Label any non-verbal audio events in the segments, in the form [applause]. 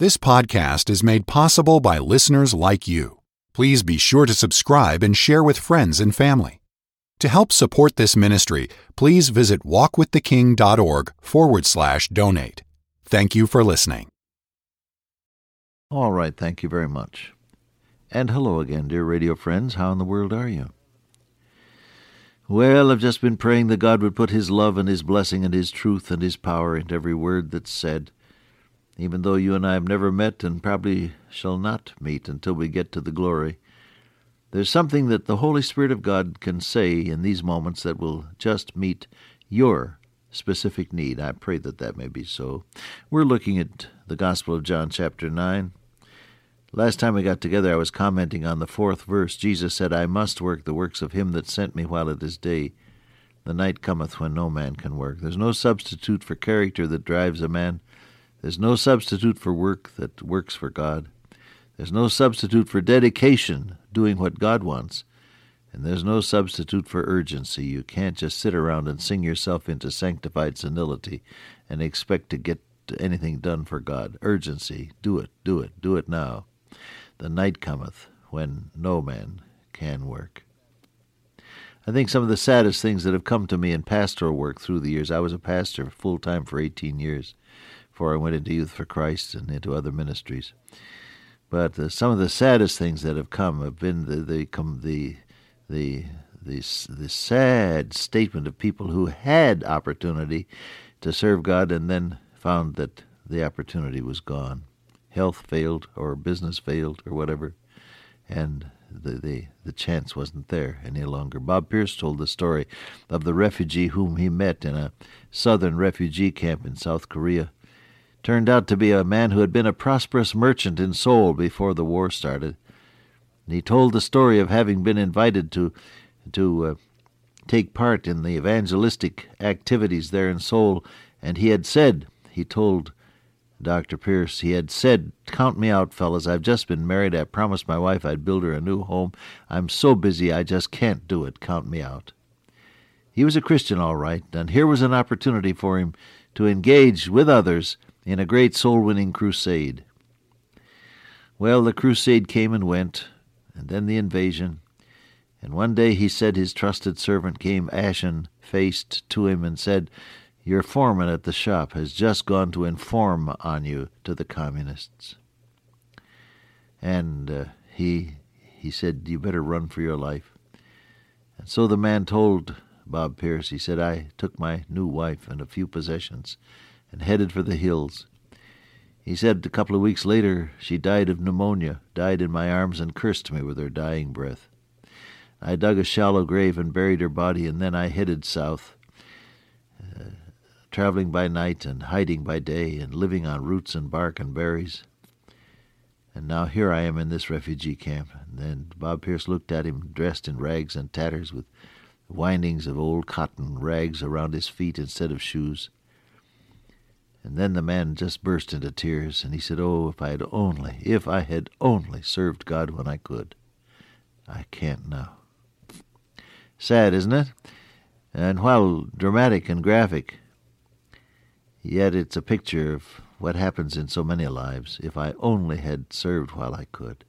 This podcast is made possible by listeners like you. Please be sure to subscribe and share with friends and family. To help support this ministry, please visit walkwiththeking.org forward slash donate. Thank you for listening. All right, thank you very much. And hello again, dear radio friends. How in the world are you? Well, I've just been praying that God would put His love and His blessing and His truth and His power into every word that's said even though you and I have never met and probably shall not meet until we get to the glory, there's something that the Holy Spirit of God can say in these moments that will just meet your specific need. I pray that that may be so. We're looking at the Gospel of John, chapter 9. Last time we got together, I was commenting on the fourth verse. Jesus said, I must work the works of him that sent me while it is day. The night cometh when no man can work. There's no substitute for character that drives a man. There's no substitute for work that works for God. There's no substitute for dedication, doing what God wants. And there's no substitute for urgency. You can't just sit around and sing yourself into sanctified senility and expect to get anything done for God. Urgency. Do it, do it, do it now. The night cometh when no man can work. I think some of the saddest things that have come to me in pastoral work through the years, I was a pastor full time for 18 years before I went into Youth for Christ and into other ministries. But uh, some of the saddest things that have come have been the the the the the, the sad statement of people who had opportunity to serve God and then found that the opportunity was gone. Health failed, or business failed, or whatever, and the, the, the chance wasn't there any longer. Bob Pierce told the story of the refugee whom he met in a southern refugee camp in South Korea turned out to be a man who had been a prosperous merchant in Seoul before the war started. And he told the story of having been invited to to uh, take part in the evangelistic activities there in Seoul, and he had said, he told Dr. Pierce, he had said, Count me out, fellas. I've just been married. I promised my wife I'd build her a new home. I'm so busy I just can't do it. Count me out. He was a Christian, all right, and here was an opportunity for him to engage with others in a great soul winning crusade. Well, the crusade came and went, and then the invasion. And one day he said his trusted servant came ashen faced to him and said, Your foreman at the shop has just gone to inform on you to the communists. And uh, he he said, You better run for your life. And so the man told Bob Pierce, he said, I took my new wife and a few possessions and headed for the hills. He said a couple of weeks later she died of pneumonia, died in my arms, and cursed me with her dying breath. I dug a shallow grave and buried her body, and then I headed south, uh, traveling by night and hiding by day, and living on roots and bark and berries. And now here I am in this refugee camp. And then Bob Pierce looked at him, dressed in rags and tatters, with windings of old cotton rags around his feet instead of shoes. And then the man just burst into tears, and he said, Oh, if I had only, if I had only served God when I could. I can't now. Sad, isn't it? And while dramatic and graphic, yet it's a picture of what happens in so many lives. If I only had served while I could.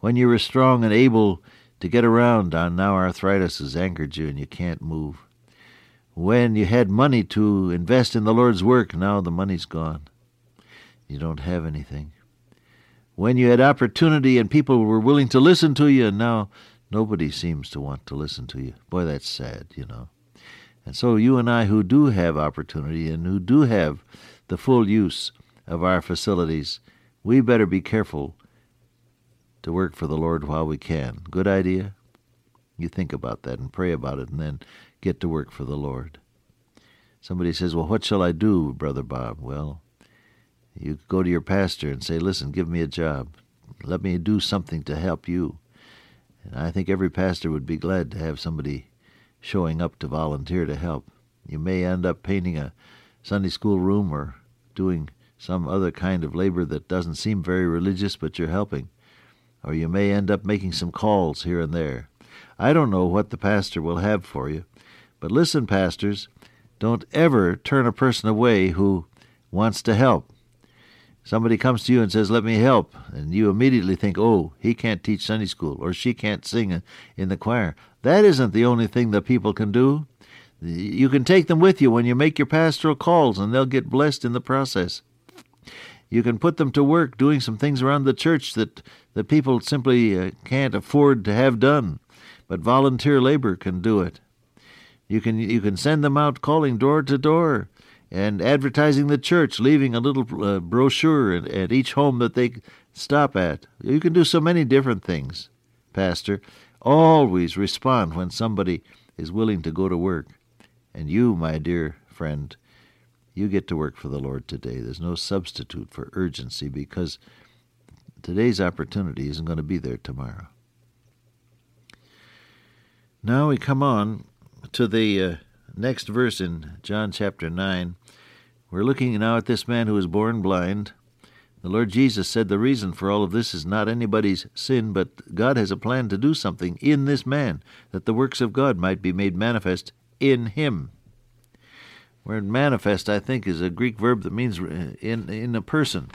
When you were strong and able to get around, on now arthritis has anchored you and you can't move. When you had money to invest in the Lord's work, now the money's gone. You don't have anything. When you had opportunity and people were willing to listen to you, and now nobody seems to want to listen to you. Boy, that's sad, you know. And so you and I, who do have opportunity and who do have the full use of our facilities, we better be careful to work for the Lord while we can. Good idea? You think about that and pray about it, and then get to work for the Lord. Somebody says, Well, what shall I do, Brother Bob? Well, you go to your pastor and say, Listen, give me a job. Let me do something to help you. And I think every pastor would be glad to have somebody showing up to volunteer to help. You may end up painting a Sunday school room or doing some other kind of labor that doesn't seem very religious, but you're helping. Or you may end up making some calls here and there. I don't know what the pastor will have for you, but listen, pastors, don't ever turn a person away who wants to help. Somebody comes to you and says, Let me help. And you immediately think, Oh, he can't teach Sunday school or she can't sing in the choir. That isn't the only thing that people can do. You can take them with you when you make your pastoral calls, and they'll get blessed in the process. You can put them to work doing some things around the church that, that people simply uh, can't afford to have done, but volunteer labor can do it. You can you can send them out calling door to door and advertising the church, leaving a little uh, brochure at, at each home that they stop at. You can do so many different things, Pastor. Always respond when somebody is willing to go to work. And you, my dear friend, you get to work for the Lord today. There's no substitute for urgency because today's opportunity isn't going to be there tomorrow. Now we come on to the uh, next verse in John chapter 9. We're looking now at this man who was born blind. The Lord Jesus said the reason for all of this is not anybody's sin, but God has a plan to do something in this man, that the works of God might be made manifest in him. Word manifest, I think, is a Greek verb that means uh, in in a person.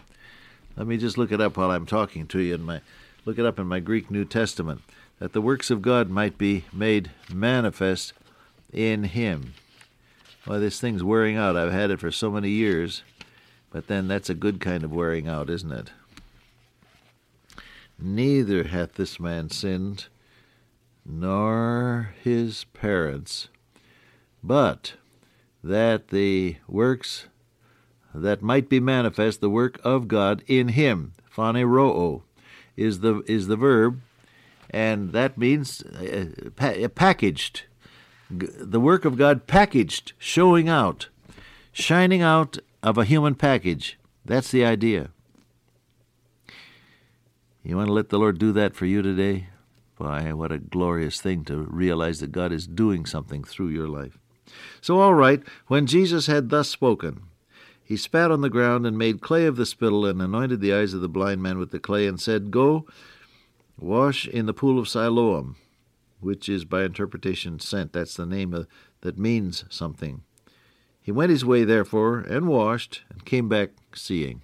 Let me just look it up while I'm talking to you in my look it up in my Greek New Testament. That the works of God might be made manifest in him. Well, this thing's wearing out. I've had it for so many years, but then that's a good kind of wearing out, isn't it? Neither hath this man sinned, nor his parents, but that the works that might be manifest, the work of God in him, phaneroo, is the is the verb, and that means uh, pa- packaged the work of God packaged, showing out, shining out of a human package. That's the idea. You want to let the Lord do that for you today? Why, what a glorious thing to realize that God is doing something through your life. So, all right, when Jesus had thus spoken, he spat on the ground and made clay of the spittle and anointed the eyes of the blind man with the clay and said, Go, wash in the pool of Siloam which is by interpretation sent. That's the name of, that means something. He went his way, therefore, and washed, and came back seeing.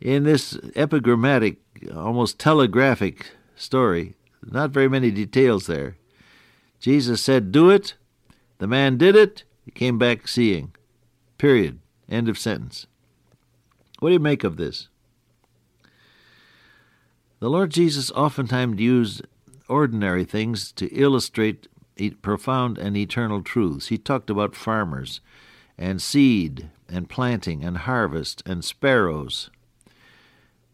In this epigrammatic, almost telegraphic story, not very many details there. Jesus said, Do it. The man did it. He came back seeing. Period. End of sentence. What do you make of this? The Lord Jesus oftentimes used ordinary things to illustrate profound and eternal truths. He talked about farmers and seed and planting and harvest and sparrows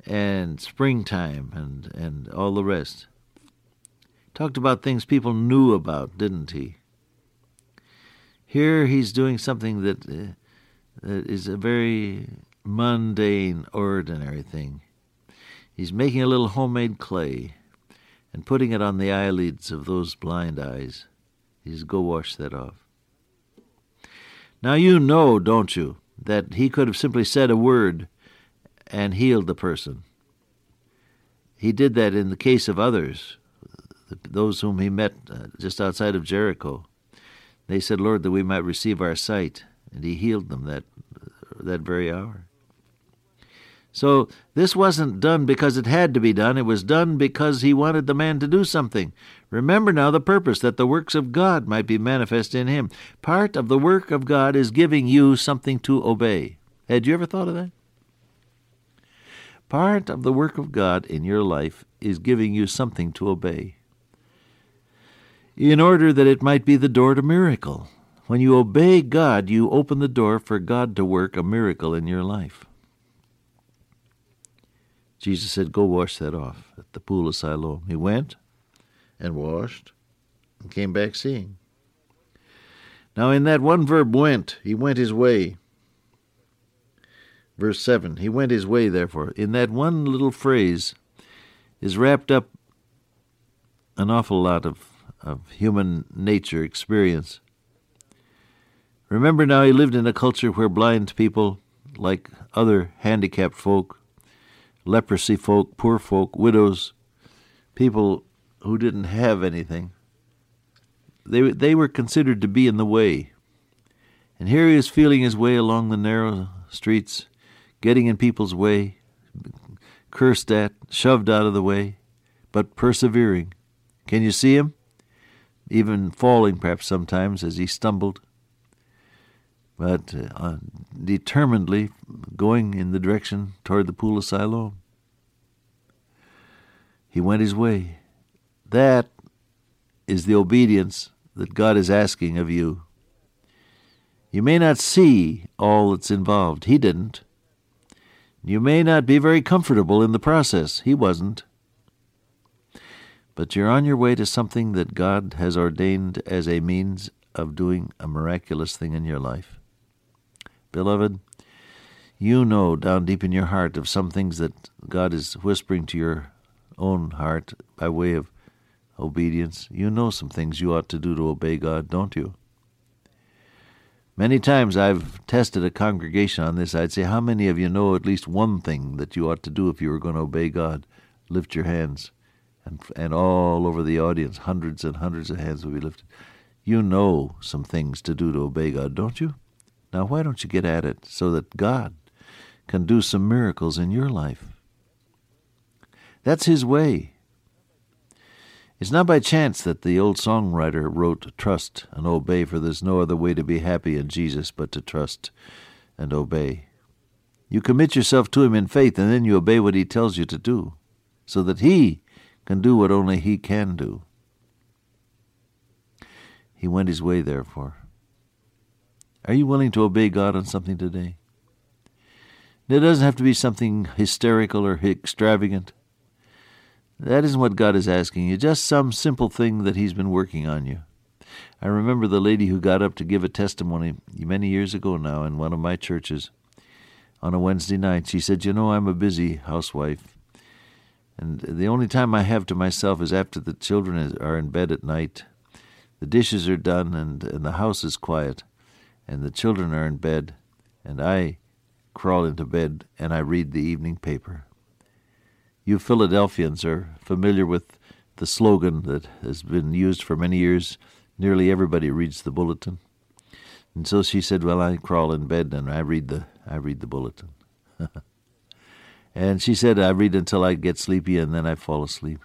and springtime and, and all the rest. Talked about things people knew about, didn't he? Here he's doing something that, uh, that is a very mundane, ordinary thing. He's making a little homemade clay and putting it on the eyelids of those blind eyes. He's Go wash that off. Now you know, don't you, that he could have simply said a word and healed the person. He did that in the case of others, those whom he met uh, just outside of Jericho. They said, Lord, that we might receive our sight, and he healed them that, that very hour. So this wasn't done because it had to be done. It was done because he wanted the man to do something. Remember now the purpose that the works of God might be manifest in him. Part of the work of God is giving you something to obey. Had you ever thought of that? Part of the work of God in your life is giving you something to obey. In order that it might be the door to miracle. When you obey God, you open the door for God to work a miracle in your life. Jesus said, Go wash that off at the pool of Siloam. He went and washed and came back seeing. Now, in that one verb, went, he went his way. Verse 7 He went his way, therefore. In that one little phrase is wrapped up an awful lot of, of human nature experience. Remember now, he lived in a culture where blind people, like other handicapped folk, leprosy folk, poor folk, widows, people who didn't have anything. They, they were considered to be in the way. And here he is feeling his way along the narrow streets, getting in people's way, cursed at, shoved out of the way, but persevering. Can you see him? Even falling, perhaps sometimes, as he stumbled, but uh, determinedly going in the direction toward the pool of Siloam. He went his way. That is the obedience that God is asking of you. You may not see all that's involved. He didn't. You may not be very comfortable in the process. He wasn't. But you're on your way to something that God has ordained as a means of doing a miraculous thing in your life. Beloved, you know down deep in your heart of some things that God is whispering to your own heart by way of obedience. You know some things you ought to do to obey God, don't you? Many times I've tested a congregation on this. I'd say, How many of you know at least one thing that you ought to do if you were going to obey God? Lift your hands. And, and all over the audience, hundreds and hundreds of hands will be lifted. You know some things to do to obey God, don't you? Now, why don't you get at it so that God can do some miracles in your life? That's His way. It's not by chance that the old songwriter wrote, Trust and obey, for there's no other way to be happy in Jesus but to trust and obey. You commit yourself to Him in faith, and then you obey what He tells you to do, so that He can do what only He can do. He went His way, therefore. Are you willing to obey God on something today? It doesn't have to be something hysterical or extravagant. That isn't what God is asking you, just some simple thing that He's been working on you. I remember the lady who got up to give a testimony many years ago now in one of my churches on a Wednesday night. She said, You know, I'm a busy housewife, and the only time I have to myself is after the children are in bed at night. The dishes are done, and, and the house is quiet, and the children are in bed, and I crawl into bed and I read the evening paper. You Philadelphians are familiar with the slogan that has been used for many years nearly everybody reads the bulletin. And so she said, "Well, I crawl in bed and I read the I read the bulletin." [laughs] and she said, "I read until I get sleepy and then I fall asleep."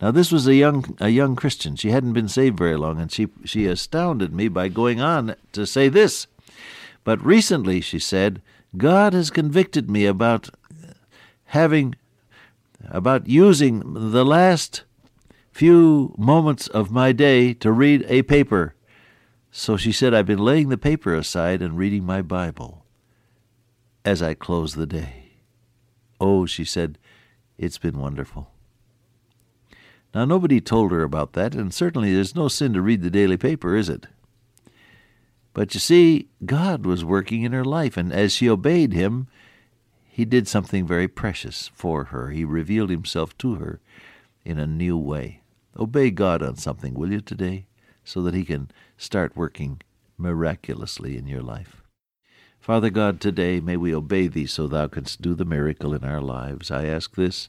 Now this was a young a young Christian. She hadn't been saved very long, and she she astounded me by going on to say this. But recently, she said, God has convicted me about having about using the last few moments of my day to read a paper. So she said, I've been laying the paper aside and reading my Bible as I close the day. Oh, she said, it's been wonderful. Now, nobody told her about that, and certainly there's no sin to read the daily paper, is it? But you see, God was working in her life, and as she obeyed Him, he did something very precious for her. He revealed himself to her in a new way. Obey God on something, will you, today, so that He can start working miraculously in your life. Father God, today may we obey Thee so Thou canst do the miracle in our lives. I ask this